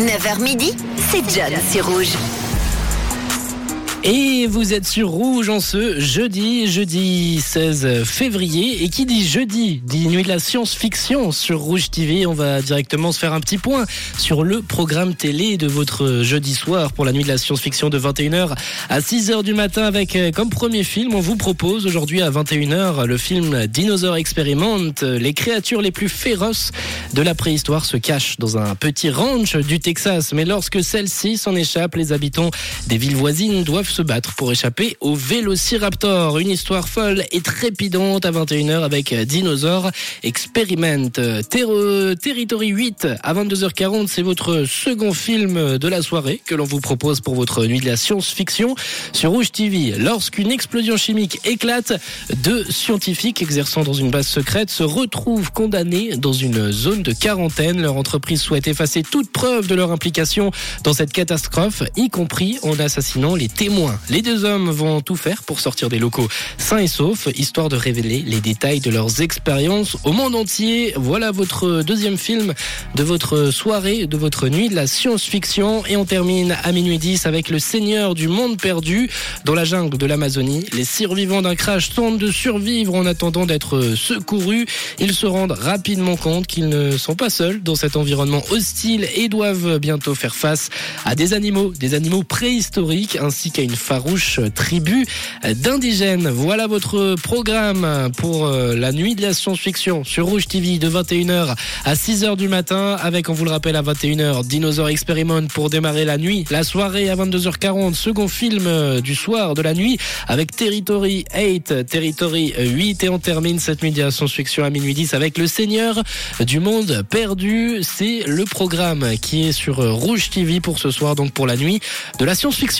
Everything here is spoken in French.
9h midi, c'est John sur Rouge. Et vous êtes sur Rouge en ce jeudi, jeudi 16 février. Et qui dit jeudi dit nuit de la science-fiction sur Rouge TV. On va directement se faire un petit point sur le programme télé de votre jeudi soir pour la nuit de la science-fiction de 21h à 6h du matin avec euh, comme premier film, on vous propose aujourd'hui à 21h le film Dinosaur Experiment. Les créatures les plus féroces de la préhistoire se cachent dans un petit ranch du Texas. Mais lorsque celle-ci s'en échappe, les habitants des villes voisines doivent se battre pour échapper au Vélociraptor. Une histoire folle et trépidante à 21h avec Dinosaur Experiment. Terre Territory 8 à 22h40, c'est votre second film de la soirée que l'on vous propose pour votre nuit de la science-fiction sur Rouge TV. Lorsqu'une explosion chimique éclate, deux scientifiques exerçant dans une base secrète se retrouvent condamnés dans une zone de quarantaine. Leur entreprise souhaite effacer toute preuve de leur implication dans cette catastrophe, y compris en assassinant les témoins les deux hommes vont tout faire pour sortir des locaux sains et saufs, histoire de révéler les détails de leurs expériences au monde entier. Voilà votre deuxième film de votre soirée, de votre nuit de la science-fiction. Et on termine à minuit 10 avec Le Seigneur du monde perdu dans la jungle de l'Amazonie. Les survivants d'un crash tentent de survivre en attendant d'être secourus. Ils se rendent rapidement compte qu'ils ne sont pas seuls dans cet environnement hostile et doivent bientôt faire face à des animaux, des animaux préhistoriques ainsi qu'à une farouche tribu d'indigènes. Voilà votre programme pour euh, la nuit de la science-fiction sur Rouge TV de 21h à 6h du matin avec, on vous le rappelle, à 21h, Dinosaur Experiment pour démarrer la nuit. La soirée à 22h40, second film euh, du soir de la nuit avec Territory 8, Territory 8 et on termine cette nuit de la science-fiction à minuit 10 avec Le Seigneur du Monde Perdu. C'est le programme qui est sur Rouge TV pour ce soir, donc pour la nuit de la science-fiction.